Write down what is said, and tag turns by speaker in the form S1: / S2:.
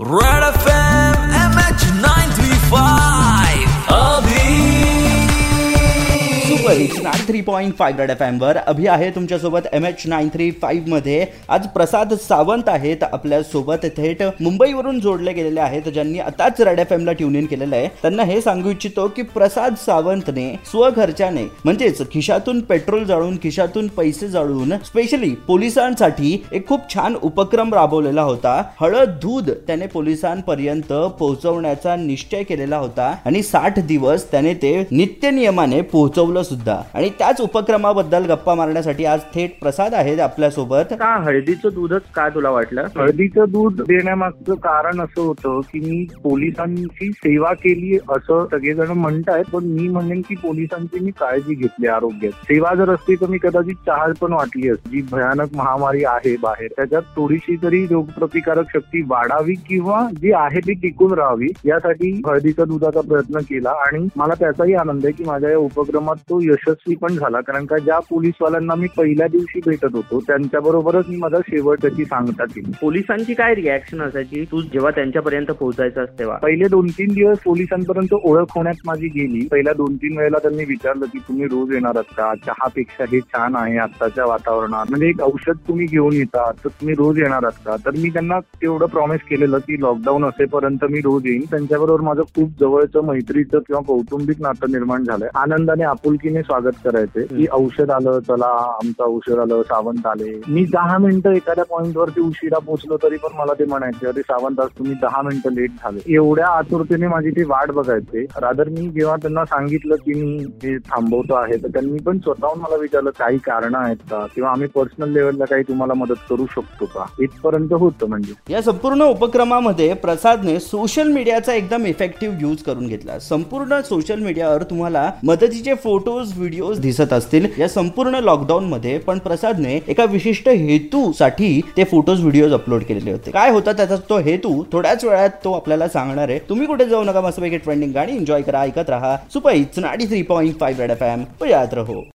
S1: Right nine three point five red F वर. अभि आहे तुमच्यासोबत एम एच नाईन थ्री फाईव्हमध्ये. आज प्रसाद सावंत आहेत आपल्यासोबत थेट मुंबईवरून जोडले गेलेले आहेत ज्यांनी आताच रेड एफ ला ट्यून इन केलेलं आहे. त्यांना हे सांगू इच्छितो की प्रसाद सावंतने स्वखर्चाने म्हणजेच खिशातून पेट्रोल जाळून खिशातून पैसे जाळून स्पेशली पोलिसांसाठी एक खूप छान उपक्रम राबवलेला होता. हळद दूध त्याने पोलिसांपर्यंत पोहोचवण्याचा निश्चय केलेला होता. आणि साठ दिवस त्याने ते नित्य नियमाने पोहोचवलं सुद्धा. आणि त्याच उपक्रमाबद्दल गप्पा मारण्यासाठी आज थेट प्रसाद आहेत आपल्यासोबत
S2: का हळदीचं दूधच का तुला वाटलं?
S3: हळदीचं दूध देण्यामागचं कारण असं होतं की मी पोलिसांची सेवा केली असं सगळेजण म्हणतायत पण मी म्हणेन की पोलिसांची मी काळजी घेतली आरोग्यात. सेवा जर असती तर मी कदाचित चहाळ पण वाटली असती. जी भयानक महामारी आहे बाहेर त्याच्यात थोडीशी तरी रोगप्रतिकारक शक्ती वाढावी किंवा जी आहे ती टिकून राहावी यासाठी हळदीचा दुधाचा प्रयत्न केला. आणि मला त्याचाही आनंद आहे की माझ्या या उपक्रमात तो यशस्वी पण झाला. कारण का ज्या पोलीसवाल्यांना मी पहिल्या दिवशी भेटत होतो त्यांच्या बरोबरच मी माझा शेवट त्याची सांगता केली
S2: पोलिसांची काय रिॲक्शन असायची? तू जेव्हा त्यांच्यापर्यंत पोहोचायचं तेव्हा?
S3: पहिले दोन तीन दिवस पोलिसांपर्यंत ओळख होण्यात माझी गेली. पहिल्या दोन तीन वेळेला त्यांनी विचारलं की तुम्ही रोज येणार का? चहापेक्षा हे छान आहे आत्ताच्या वातावरणात. म्हणजे एक औषध तुम्ही घेऊन येतात तर तुम्ही रोज येणार आहात का? तर मी त्यांना तेवढं प्रॉमिस केलेलं की लॉकडाऊन असेपर्यंत मी रोज येईन. त्यांच्याबरोबर माझं खूप जवळचं मैत्रीचं किंवा कौटुंबिक नातं निर्माण झालंय. आनंदाने आपुलकीने स्वागत करायचे. की औषध आलं चला आमचं औषध आलं सावंत आले. मी दहा मिनिटं एखाद्या पॉइंट वरती उशिरा पोहोचलो तरी पण मला ते म्हणायचे अरे सावंत आज तुम्ही दहा मिनिटं लेट झाले. एवढ्या आतुरतेने माझी ते वाट बघायचे. रादर मी जेव्हा त्यांना सांगितलं की मी हे थांबवतो आहे तर त्यांनी पण स्वतःहून मला विचारलं काही कारण आहेत का? किंवा आम्ही पर्सनल लेवलला काही तुम्हाला मदत करू शकतो का? इथपर्यंत होतं म्हणजे.
S1: या संपूर्ण उपक्रमामध्ये प्रसादने सोशल मीडियाचा एकदम इफेक्टिव्ह यूज करून घेतला. संपूर्ण सोशल मीडियावर तुम्हाला मदतीचे फोटोज व्हिडिओज दिसत असतील या संपूर्ण लॉकडाऊन मध्ये पण प्रसादने एका विशिष्ट हेतूसाठी ते फोटोज व्हिडिओज अपलोड केलेले होते. काय होता त्याचा तो हेतू? थोड्याच वेळात तो आपल्याला सांगणार आहे. तुम्ही कुठे जाऊ नका मस्तपैकी ट्रेंडिंग गाणी एन्जॉय करा ऐकत राहा. सुपाई नाडी three point five red F M. यात रहो.